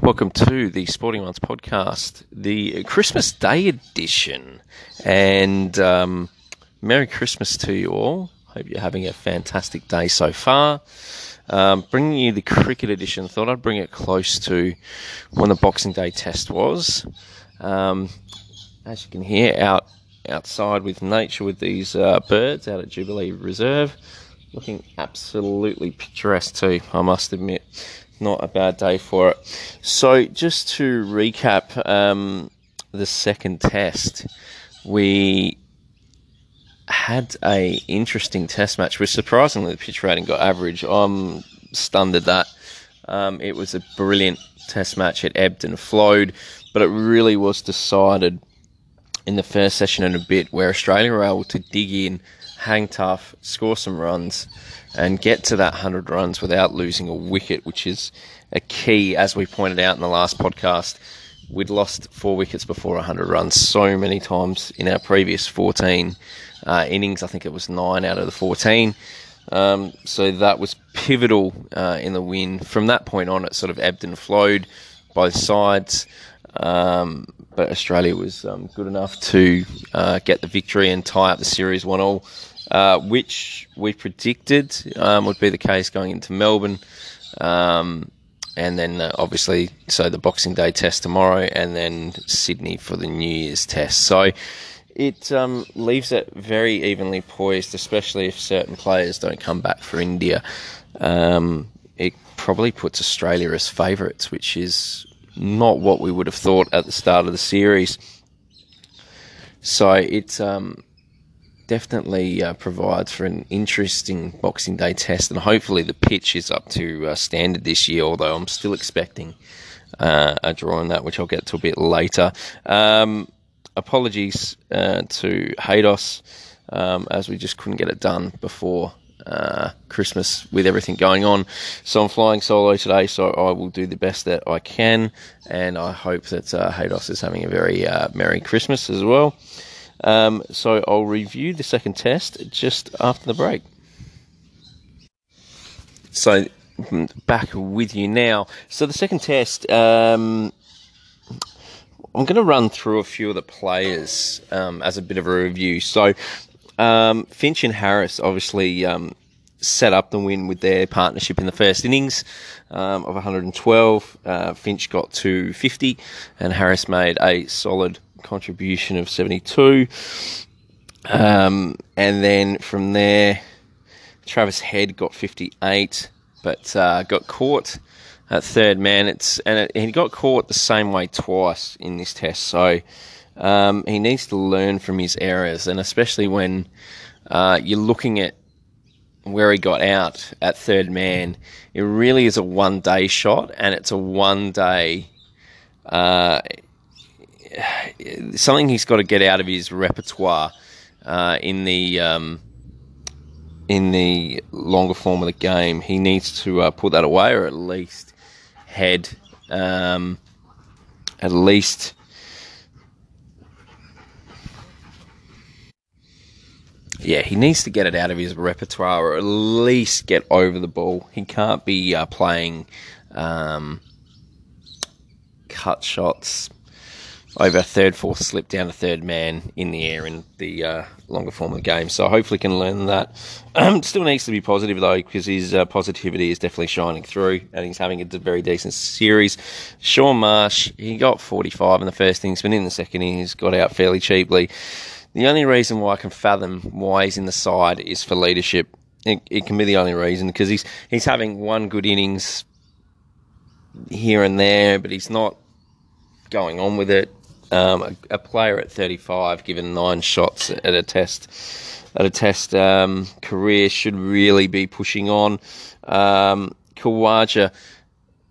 Welcome to the Sporting Ones podcast, the Christmas Day edition. And um, Merry Christmas to you all. Hope you're having a fantastic day so far. Um, bringing you the cricket edition, thought I'd bring it close to when the Boxing Day test was. Um, as you can hear, out outside with nature with these uh, birds out at Jubilee Reserve, looking absolutely picturesque too, I must admit not a bad day for it. So, just to recap um, the second test, we had a interesting test match, which surprisingly the pitch rating got average. I'm stunned at that. Um, it was a brilliant test match. It ebbed and flowed, but it really was decided in the first session and a bit where Australia were able to dig in, hang tough, score some runs, and get to that 100 runs without losing a wicket, which is a key, as we pointed out in the last podcast. We'd lost four wickets before 100 runs so many times in our previous 14 uh, innings. I think it was nine out of the 14. Um, so that was pivotal uh, in the win. From that point on, it sort of ebbed and flowed both sides. Um, but Australia was um, good enough to uh, get the victory and tie up the series 1 all uh, which we predicted um, would be the case going into Melbourne. Um, and then uh, obviously, so the Boxing Day test tomorrow, and then Sydney for the New Year's test. So it um, leaves it very evenly poised, especially if certain players don't come back for India. Um, it probably puts Australia as favourites, which is not what we would have thought at the start of the series. So it's um, definitely uh, provides for an interesting Boxing Day test, and hopefully the pitch is up to uh, standard this year. Although I'm still expecting uh, a draw on that, which I'll get to a bit later. Um, apologies uh, to Haydos, um, as we just couldn't get it done before. Uh, Christmas with everything going on, so I'm flying solo today. So I will do the best that I can, and I hope that uh, is having a very merry Christmas as well. Um, so I'll review the second test just after the break. So back with you now. So the second test, um, I'm going to run through a few of the players um, as a bit of a review. So um, Finch and Harris obviously um, set up the win with their partnership in the first innings um, of 112. Uh, Finch got to 50, and Harris made a solid contribution of 72. Um, and then from there, Travis Head got 58, but uh, got caught at third man. It's and it, he got caught the same way twice in this test. So um, he needs to learn from his errors, and especially when uh, you're looking at where he got out at third man, it really is a one day shot, and it's a one day. Uh, something he's got to get out of his repertoire uh, in the um, in the longer form of the game. He needs to uh, put that away, or at least head um, at least. Yeah, he needs to get it out of his repertoire, or at least get over the ball. He can't be uh, playing um, cut shots, over third, fourth slip down to third man in the air in the uh, longer form of the game. So hopefully can learn that. Um, still needs to be positive though because his uh, positivity is definitely shining through and he's having a very decent series. Shaun Marsh, he got 45 in the first innings, but in the second innings got out fairly cheaply. The only reason why I can fathom why he's in the side is for leadership. It, it can be the only reason because he's he's having one good innings here and there, but he's not going on with it. Um, a, a, player at 35, given nine shots at a test at a test um, career, should really be pushing on. Um, Khawaja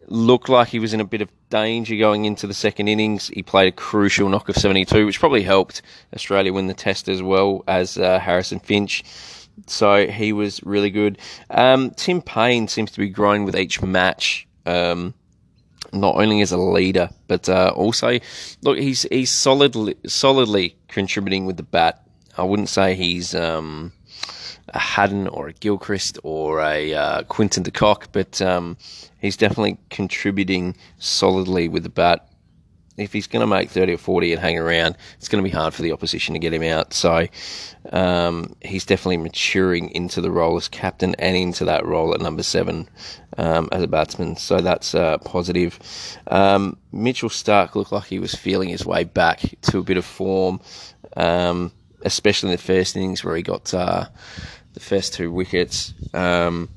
looked like he was in a bit of danger going into the second innings. He played a crucial knock of 72, which probably helped Australia win the test as well as uh, Harrison Finch. So he was really good. Um, Tim Paine seems to be growing with each match. Um, not only as a leader, but uh, also look, he's he's solidly solidly contributing with the bat. I wouldn't say he's um, a Haddin or a Gilchrist or a uh, Quinton de Kock, but um, he's definitely contributing solidly with the bat if he's going to make 30 or 40 and hang around, it's going to be hard for the opposition to get him out. So um, he's definitely maturing into the role as captain and into that role at number seven um, as a batsman. So that's uh, positive. Um, Mitchell Starc looked like he was feeling his way back to a bit of form, um, especially in the first innings where he got uh, the first two wickets. Um,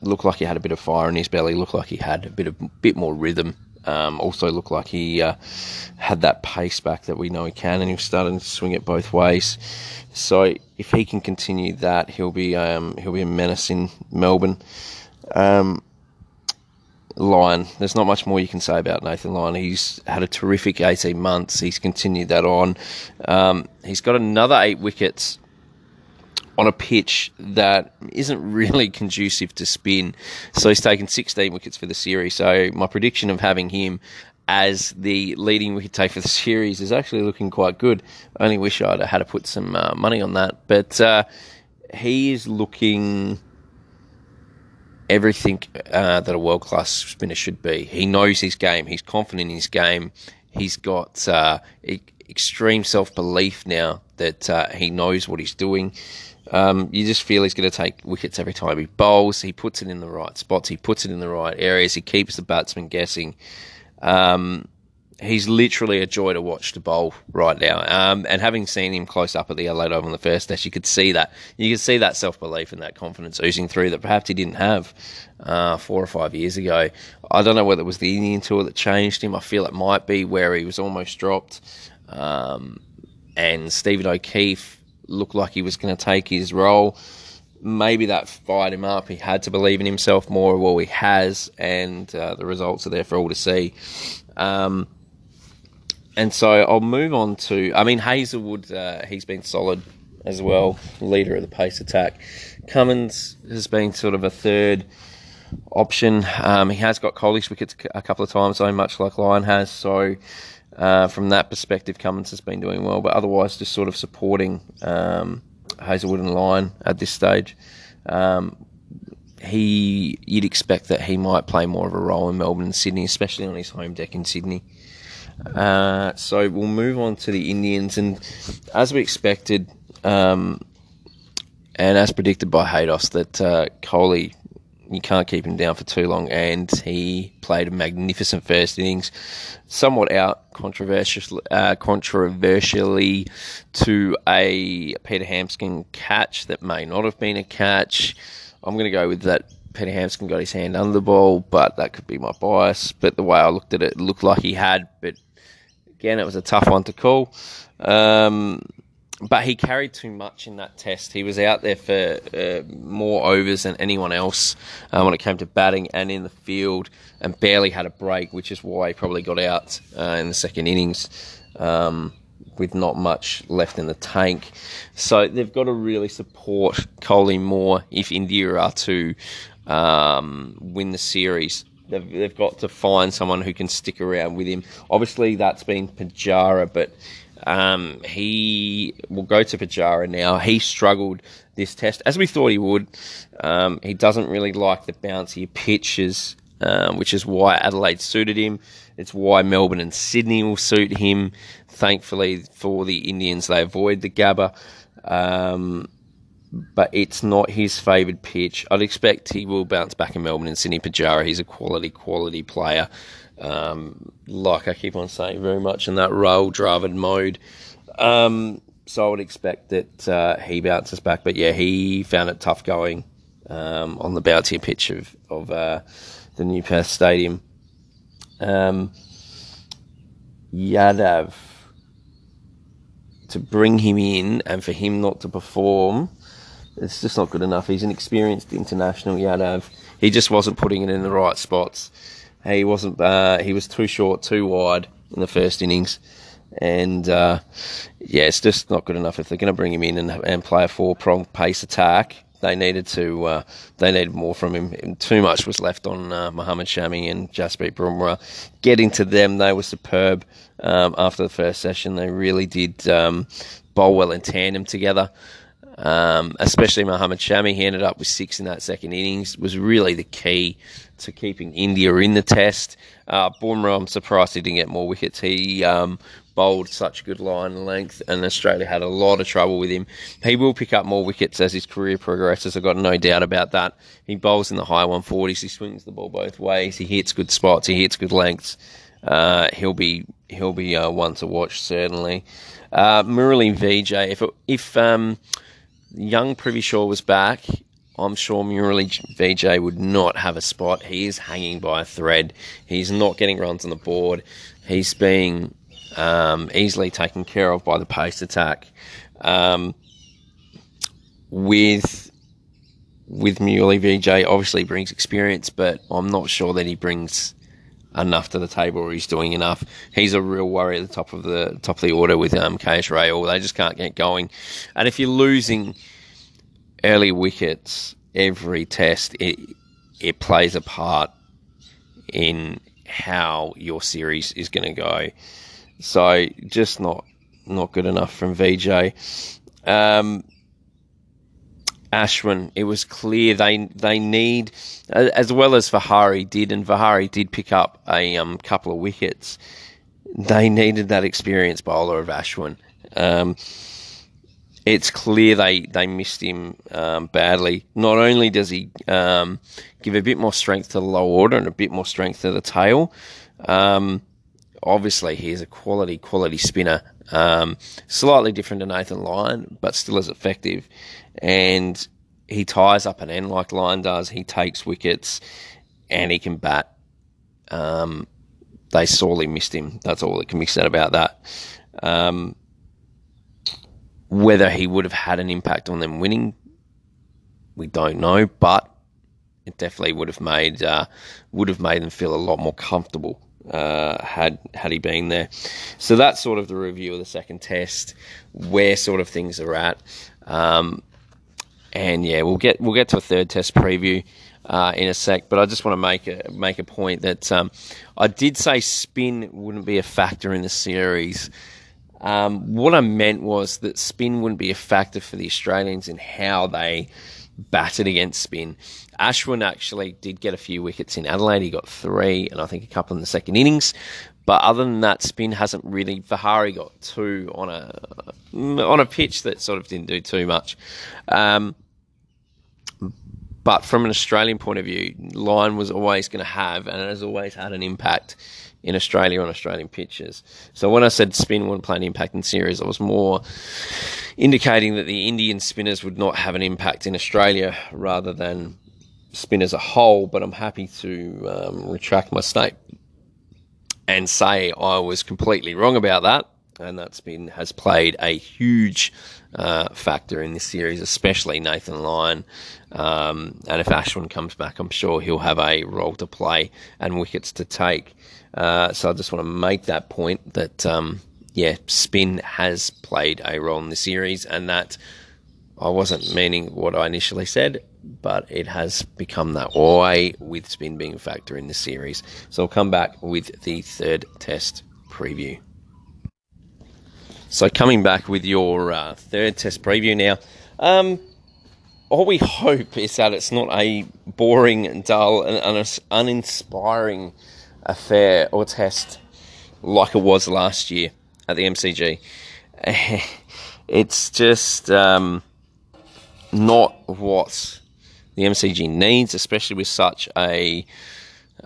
looked like he had a bit of fire in his belly. Looked like he had a bit of bit more rhythm um, also looked like he uh, had that pace back that we know he can, and he was starting to swing it both ways. So if he can continue that, he'll be um, he'll be a menace in Melbourne. Um, Lyon, there's not much more you can say about Nathan Lyon. He's had a terrific 18 months. He's continued that on. Um, he's got another eight wickets on a pitch that isn't really conducive to spin. So he's taken 16 wickets for the series. So my prediction of having him as the leading wicket take for the series is actually looking quite good. I only wish I'd had to put some uh, money on that. But uh, he is looking everything uh, that a world class spinner should be. He knows his game. He's confident in his game. He's got uh, extreme self belief now that uh, he knows what he's doing. Um, you just feel he's going to take wickets every time he bowls. He puts it in the right spots. He puts it in the right areas. He keeps the batsman guessing. Um, he's literally a joy to watch to bowl right now. Um, and having seen him close up at the Adelaide Oval in the first test, you could see that. You could see that self belief and that confidence oozing through that perhaps he didn't have uh, four or five years ago. I don't know whether it was the Indian tour that changed him. I feel it might be where he was almost dropped. Um, and Stephen O'Keefe looked like he was going to take his role. Maybe that fired him up. He had to believe in himself more. Well, he has, and uh, the results are there for all to see. Um, and so I'll move on to. I mean, Hazlewood. uh, he's been solid as well, leader of the pace attack. Cummins has been sort of a third option. Um, he has got Kohli's wickets a couple of times, though, much like Lyon has. So uh, from that perspective, Cummins has been doing well, but otherwise, just sort of supporting um, Hazlewood and Lyon at this stage. Um, he, you'd expect that he might play more of a role in Melbourne and Sydney, especially on his home deck in Sydney. Uh, so we'll move on to the Indians, and as we expected, um, and as predicted by Haydos, that uh, Kohli you can't keep him down for too long. And he played a magnificent first innings, somewhat out controversially, uh, controversially to a Peter Handscomb catch that may not have been a catch. I'm going to go with that. Peter Handscomb got his hand under the ball, but that could be my bias. But the way I looked at it, it looked like he had. But again, it was a tough one to call. Um, but he carried too much in that test. He was out there for uh, more overs than anyone else uh, when it came to batting and in the field, and barely had a break, which is why he probably got out uh, in the second innings um, with not much left in the tank. So they've got to really support Kohli more if India are to um, win the series. They've, they've got to find someone who can stick around with him. Obviously, that's been Pujara, but um, he will go to Pujara now. He struggled this test, as we thought he would. Um, he doesn't really like the bouncy pitches, um, which is why Adelaide suited him. It's why Melbourne and Sydney will suit him. Thankfully for the Indians, they avoid the Gabba. Um, but it's not his favoured pitch. I'd expect he will bounce back in Melbourne and Sydney. Pujara, he's a quality, quality player. Um, like I keep on saying, very much in that Rahul Dravid mode. Um, so I would expect that uh, he bounces back. But yeah, he found it tough going um, on the bouncier pitch of, of uh, the New Perth Stadium. Um, Yadav, to bring him in and for him not to perform, it's just not good enough. He's an experienced international Yadav. He just wasn't putting it in the right spots. He wasn't. Uh, he was too short, too wide in the first innings, and uh, yeah, it's just not good enough. If they're going to bring him in and, and play a four prong pace attack, they needed to. Uh, they needed more from him. Too much was left on uh, Mohammad Shami and Jasprit Bumrah. Getting to them, they were superb. Um, after the first session, they really did um, bowl well in tandem together. um, especially Mohammad Shami. He ended up with six in that second innings, was really the key to keeping India in the test. Uh, I'm surprised he didn't get more wickets. He um, bowled such good line length, and Australia had a lot of trouble with him. He will pick up more wickets as his career progresses. I've got no doubt about that. He bowls in the high 140s. He swings the ball both ways. He hits good spots. He hits good lengths. Uh, he'll be he'll be uh, one to watch certainly. Uh, Murali Vijay, if if um, young Prithvi Shaw was back, I'm sure Murali Vijay would not have a spot. He is hanging by a thread. He's not getting runs on the board. He's being um, easily taken care of by the pace attack. Um, with with Murali Vijay, obviously brings experience, but I'm not sure that he brings enough to the table or he's doing enough. He's a real worry at the top of the top of the order with um, KL Rahul. They just can't get going. And if you're losing early wickets every test, it it plays a part in how your series is going to go. So just not not good enough from VJ. Um, Ashwin, it was clear they they need, as well as Vihari did, and Vihari did pick up a um, couple of wickets. They needed that experienced bowler of Ashwin. Um, it's clear they, they missed him um, badly. Not only does he um, give a bit more strength to the low order and a bit more strength to the tail, um, obviously he's a quality, quality spinner. Um, slightly different to Nathan Lyon, but still as effective. And he ties up an end like Lyon does. He takes wickets and he can bat. Um, they sorely missed him. That's all that can be said about that. Whether he would have had an impact on them winning, we don't know, but it definitely would have made uh, would have made them feel a lot more comfortable uh, had had he been there. So that's sort of the review of the second test, where sort of things are at, um, and yeah, we'll get we'll get to a third test preview. Uh, in a sec, but I just want to make a make a point that um, I did say spin wouldn't be a factor in the series. Um, what I meant was that spin wouldn't be a factor for the Australians in how they batted against spin. Ashwin actually did get a few wickets in Adelaide. He got three, and I think a couple in the second innings. But other than that, spin hasn't really. Vihari got two on a on a pitch that sort of didn't do too much. Um, but from an Australian point of view, Lyon was always going to have and has always had an impact in Australia on Australian pitches. So when I said spin wouldn't play an impact in series, I was more indicating that the Indian spinners would not have an impact in Australia rather than spin as a whole. But I'm happy to um, retract my statement and say I was completely wrong about that. And that spin has played a huge uh, factor in this series, especially Nathan Lyon. Um, and if Ashwin comes back, I'm sure he'll have a role to play and wickets to take. Uh, so I just want to make that point that, um, yeah, spin has played a role in the series, and that I wasn't meaning what I initially said, but it has become that way with spin being a factor in the series. So I'll come back with the third test preview. So coming back with your uh, third test preview now. Um, all we hope is that it's not a boring, dull, and uninspiring affair or test like it was last year at the MCG. it's just um, not what the MCG needs, especially with such a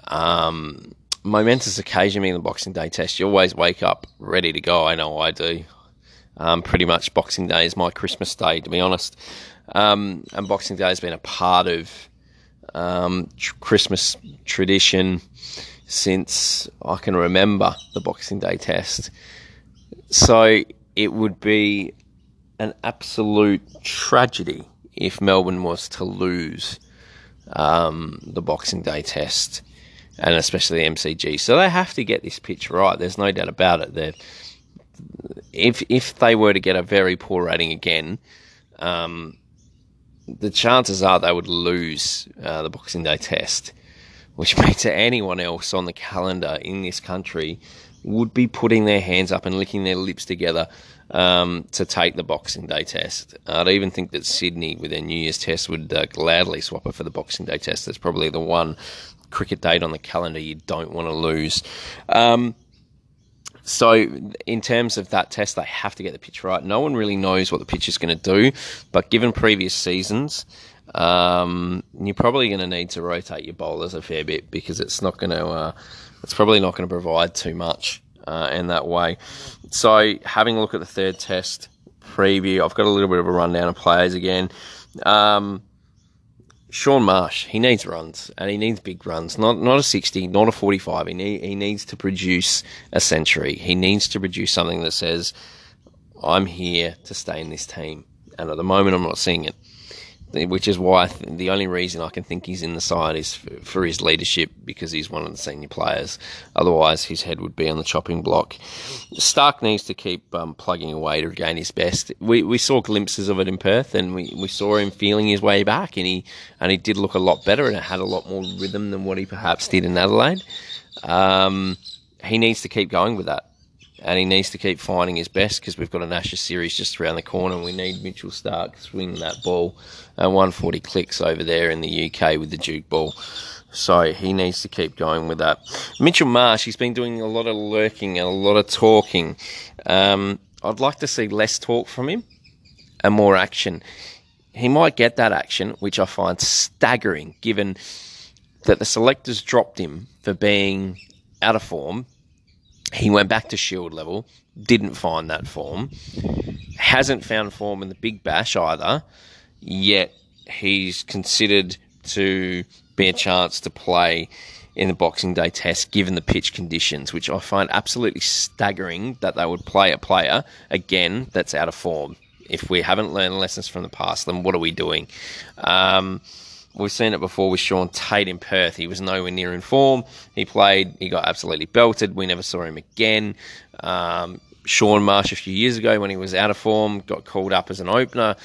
um, momentous occasion being the Boxing Day test. You always wake up ready to go. I know I do. Um, pretty much Boxing Day is my Christmas day, to be honest. Um, and Boxing Day has been a part of um, tr- Christmas tradition since I can remember the Boxing Day test. So it would be an absolute tragedy if Melbourne was to lose um, the Boxing Day test and especially the MCG. So they have to get this pitch right. There's no doubt about it. That if if they were to get a very poor rating again, um, the chances are they would lose uh, the Boxing Day test which means that anyone else on the calendar in this country would be putting their hands up and licking their lips together um, to take the Boxing Day test. I'd even think that Sydney, with their New Year's test, would uh, gladly swap it for the Boxing Day test. That's probably the one cricket date on the calendar you don't want to lose. Um, so, in terms of that test, they have to get the pitch right. No one really knows what the pitch is going to do, but given previous seasons, um, you're probably going to need to rotate your bowlers a fair bit because it's not going to, uh, it's probably not going to provide too much uh, in that way. So, having a look at the third test preview, I've got a little bit of a rundown of players again. Um, Shaun Marsh, he needs runs and he needs big runs, not not a 60, not a 45. He, need, he needs to produce a century. He needs to produce something that says, I'm here to stay in this team. And at the moment, I'm not seeing it which is why the only reason I can think he's in the side is for, for, his leadership because he's one of the senior players. Otherwise, his head would be on the chopping block. Starc needs to keep um, plugging away to regain his best. We, we saw glimpses of it in Perth, and we, we saw him feeling his way back, and he and he did look a lot better, and it had a lot more rhythm than what he perhaps did in Adelaide. Um, he needs to keep going with that and he needs to keep finding his best because we've got an Ashes series just around the corner. and We need Mitchell Starc swinging that ball at 140 clicks over there in the UK with the Duke ball. So he needs to keep going with that. Mitchell Marsh, he's been doing a lot of lurking and a lot of talking. Um, I'd like to see less talk from him and more action. He might get that action, which I find staggering given that the selectors dropped him for being out of form he went back to Shield level, didn't find that form, hasn't found form in the Big Bash either, yet he's considered to be a chance to play in the Boxing Day test given the pitch conditions, which I find absolutely staggering that they would play a player, again, that's out of form. If we haven't learned lessons from the past, then what are we doing? Um, We've seen it before with Shaun Tait in Perth. He was nowhere near in form. He played, he got absolutely belted. We never saw him again. Um, Shaun Marsh a few years ago when he was out of form, got called up as an opener,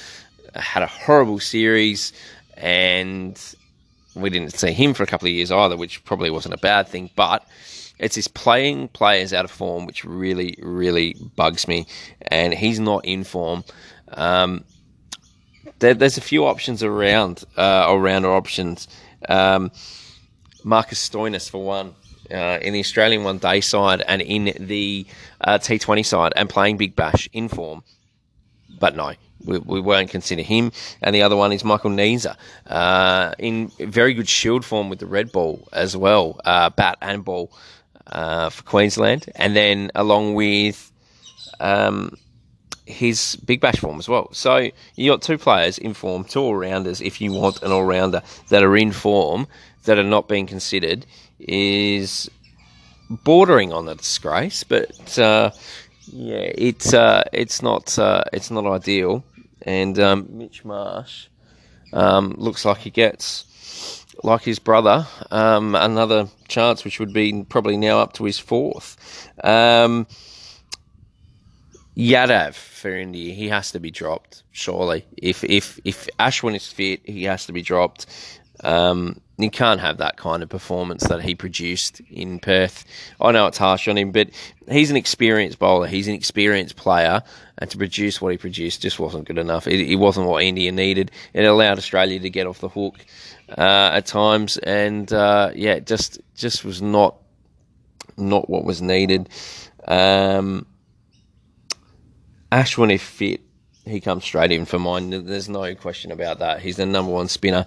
had a horrible series, and we didn't see him for a couple of years either, which probably wasn't a bad thing. But it's his playing players out of form which really, really bugs me, and he's not in form. Um, there, there's a few options around, uh, around or options. Um, Marcus Stoinis for one. Uh, in the Australian one day side and in the uh, T20 side and playing Big Bash in form. But no, we, we won't consider him. And the other one is Michael Neser uh, in very good shield form with the red ball as well, uh, bat and ball uh, for Queensland. And then along with um, his Big Bash form as well. So you got two players in form, two all rounders. If you want an all rounder that are in form that are not being considered, is bordering on a disgrace. But uh, yeah, it's uh, it's not uh, it's not ideal. And um, Mitch Marsh um, looks like he gets. Like his brother, um, another chance, which would be probably now up to his fourth. Um, Yadav for India, he has to be dropped. Surely, if if if Ashwin is fit, he has to be dropped. Um, you can't have that kind of performance that he produced in Perth. I know it's harsh on him, but he's an experienced bowler. He's an experienced player, and to produce what he produced just wasn't good enough. It, it wasn't what India needed. It allowed Australia to get off the hook uh, at times, and uh, yeah, just just was not not what was needed. Um, Ashwin, if fit, he comes straight in for mine. There's no question about that. He's the number one spinner.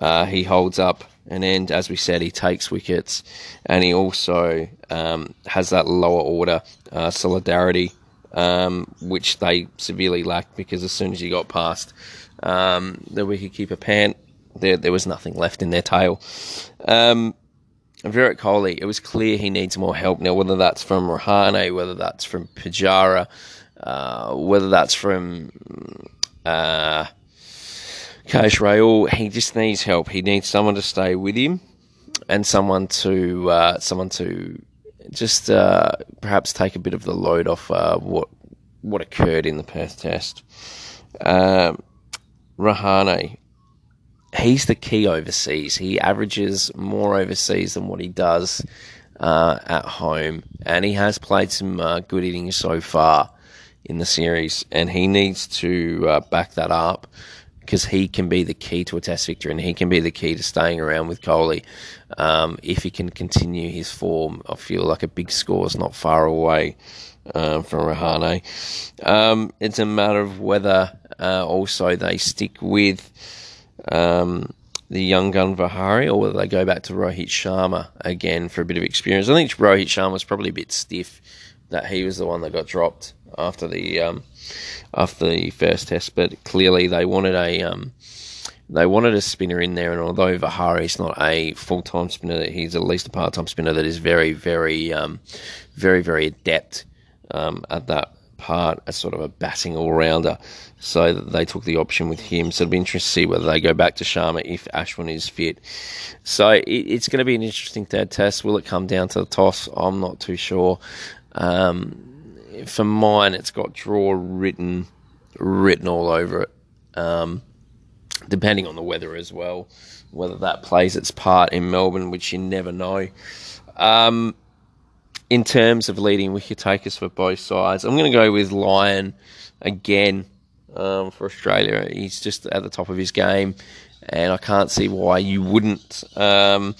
Uh, he holds up an end, as we said, he takes wickets, and he also um, has that lower order uh, solidarity, um, which they severely lacked because as soon as he got past um, the wicketkeeper pant, there there was nothing left in their tail. Um, Virat Kohli, it was clear he needs more help now, whether that's from Rahane, whether that's from Pujara. Uh, whether that's from uh, Coach he just needs help. He needs someone to stay with him and someone to uh, someone to just uh, perhaps take a bit of the load off uh, what what occurred in the Perth Test. Um, Rahane, he's the key overseas. He averages more overseas than what he does uh, at home, and he has played some uh, good innings so far in the series, and he needs to uh, back that up because he can be the key to a test victory and he can be the key to staying around with Kohli um, if he can continue his form. I feel like a big score is not far away uh, from Rahane. Um, it's a matter of whether uh, also they stick with um, the young gun Vihari or whether they go back to Rohit Sharma again for a bit of experience. I think Rohit Sharma was probably a bit stiff that he was the one that got dropped after the um, after the first test, but clearly they wanted a um, they wanted a spinner in there, and although Vihari is not a full time spinner, he's at least a part time spinner that is very, very, um, very, very adept um, at that part as sort of a batting all rounder. So they took the option with him. So it'll be interesting to see whether they go back to Sharma if Ashwin is fit. So it, it's going to be an interesting third test. Will it come down to the toss? I'm not too sure. Um, for mine, it's got draw written written all over it. Um, depending on the weather as well, whether that plays its part in Melbourne, which you never know. Um, in terms of leading wicket takers for both sides, I'm going to go with Lyon again um, for Australia. He's just at the top of his game, and I can't see why you wouldn't um,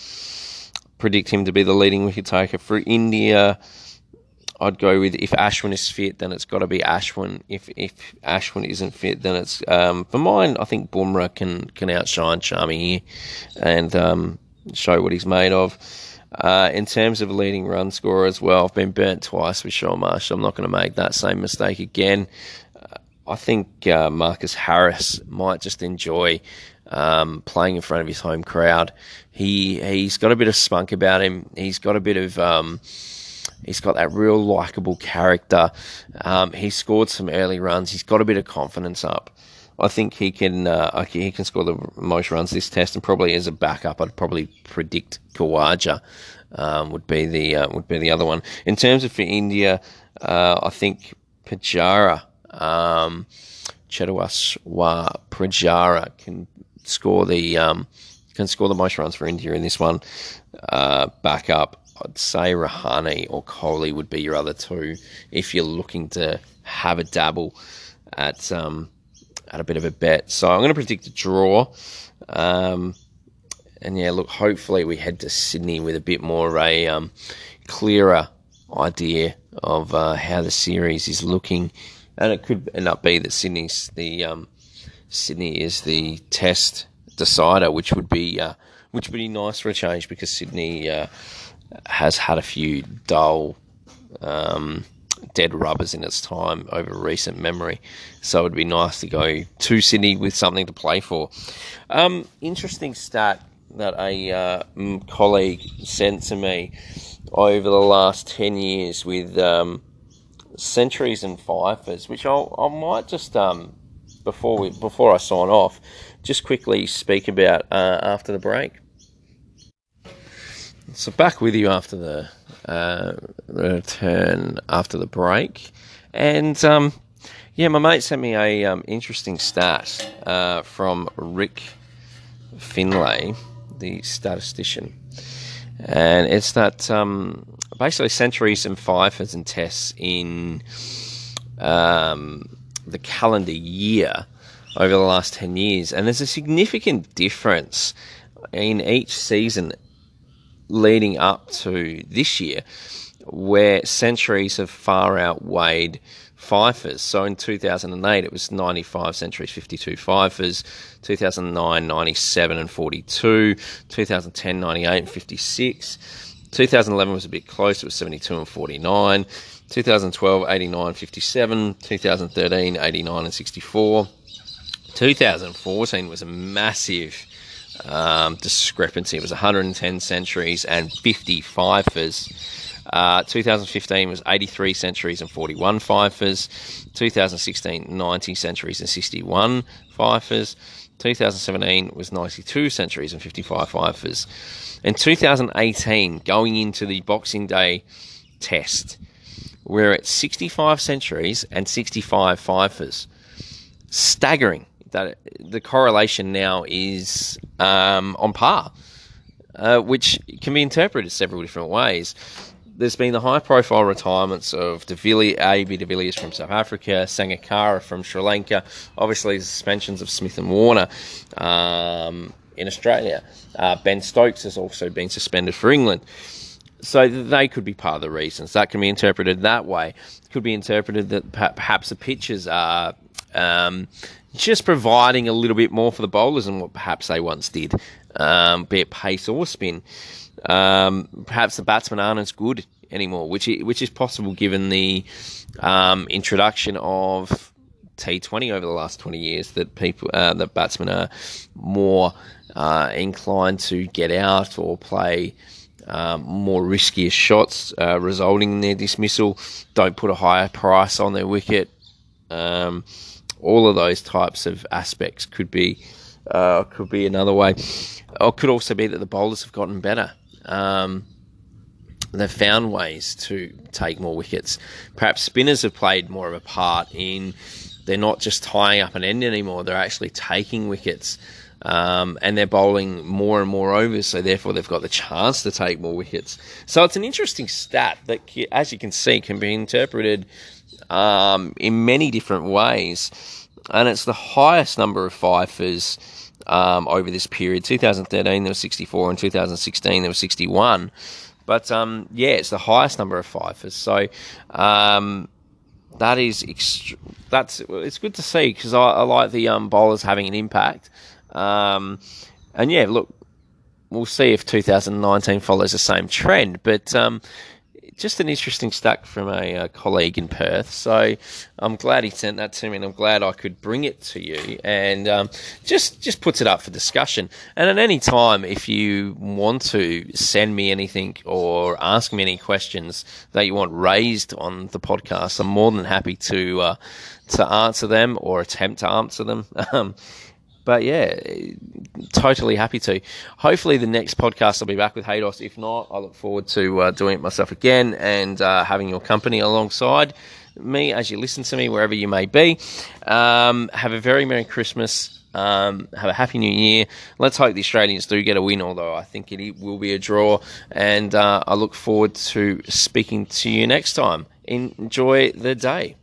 predict him to be the leading wicket taker for India. I'd go with if Ashwin is fit, then it's got to be Ashwin. If if Ashwin isn't fit, then it's um, for mine. I think Bumrah can can outshine Sharma here and um, show what he's made of. Uh, in terms of leading run scorer as well, I've been burnt twice with Shaun Marsh. I'm not going to make that same mistake again. Uh, I think uh, Marcus Harris might just enjoy um, playing in front of his home crowd. He he's got a bit of spunk about him. He's got a bit of um, He's got that real likable character. Um, he scored some early runs. He's got a bit of confidence up. I think he can uh, he can score the most runs this test, and probably as a backup, I'd probably predict Khawaja um, would be the uh, would be the other one. In terms of for India, uh, I think Pujara, um, Pujara can score the um, can score the most runs for India in this one. Uh, back up I'd say Rahane or Kohli would be your other two if you're looking to have a dabble at um, at a bit of a bet. So I'm going to predict a draw. Um, and yeah, look, hopefully we head to Sydney with a bit more of a um, clearer idea of uh, how the series is looking. And it could end up be that Sydney's the um, Sydney is the test decider, which would be uh, which would be nice for a change because Sydney. Uh, has had a few dull, um, dead rubbers in its time over recent memory. So it'd be nice to go to Sydney with something to play for. Um, interesting stat that a uh, colleague sent to me over the last 10 years with um, centuries and fifers, which I'll, I might just, um, before, we, before I sign off, just quickly speak about uh, after the break. So back with you after the uh, return after the break, and um, yeah, my mate sent me a um, interesting stat uh, from Rick Finlay, the statistician, and it's that um, basically centuries and fifers and tests in um, the calendar year over the last ten years, and there's a significant difference in each season leading up to this year where centuries have far outweighed fifers. So in 2008, it was 95 centuries, 52 fifers. 2009, 97 and 42. 2010, 98 and 56. 2011 was a bit close, it was 72 and 49. 2012, 89, 57. 2013, 89 and 64. 2014 was a massive um, discrepancy. It was 110 centuries and 50 fifers. Uh, 2015 was 83 centuries and 41 fifers. 2016, 90 centuries and 61 fifers. 2017 was 92 centuries and 55 fifers. In 2018, going into the Boxing Day test, we're at 65 centuries and 65 fifers. Staggering that the correlation now is um, on par, uh, which can be interpreted several different ways. There's been the high profile retirements of De Villiers, AB de from South Africa, Sangakkara from Sri Lanka, obviously the suspensions of Smith and Warner um, in Australia. Uh, ben Stokes has also been suspended for England. So they could be part of the reasons. That can be interpreted that way. It could be interpreted that perhaps the pitches are um, just providing a little bit more for the bowlers than what perhaps they once did, um, be it pace or spin. Um, perhaps the batsmen aren't as good anymore, which is, which is possible given the um, introduction of T20 over the last 20 years. That people, uh, the batsmen are more uh, inclined to get out or play. Um, more riskier shots, uh, resulting in their dismissal. Don't put a higher price on their wicket. Um, all of those types of aspects could be uh, could be another way, or could also be that the bowlers have gotten better. Um, they've found ways to take more wickets. Perhaps spinners have played more of a part in. They're not just tying up an end anymore. They're actually taking wickets. Um, and they're bowling more and more overs, so therefore they've got the chance to take more wickets. So it's an interesting stat that, as you can see, can be interpreted um, in many different ways, and it's the highest number of fifers um, over this period. 2013 there was 64, and 2016 there was 61. But um, yeah, it's the highest number of fifers. So um, that is ext- that's it's good to see because I, I, like the um, bowlers having an impact. Um, and yeah, look, we'll see if 2019 follows the same trend. But um, just an interesting stack from a, a, colleague in Perth. So I'm glad he sent that to me, and I'm glad I could bring it to you, and um, just just puts it up for discussion. And at any time, if you want to send me anything or ask me any questions that you want raised on the podcast, I'm more than happy to uh, to answer them or attempt to answer them. Um, but yeah, totally happy to. Hopefully, the next podcast I'll be back with Haydos. If not, I look forward to uh, doing it myself again and uh, having your company alongside me as you listen to me wherever you may be. Um, have a very Merry Christmas. Um, have a happy new year. Let's hope the Australians do get a win, although I think it will be a draw. And uh, I look forward to speaking to you next time. Enjoy the day.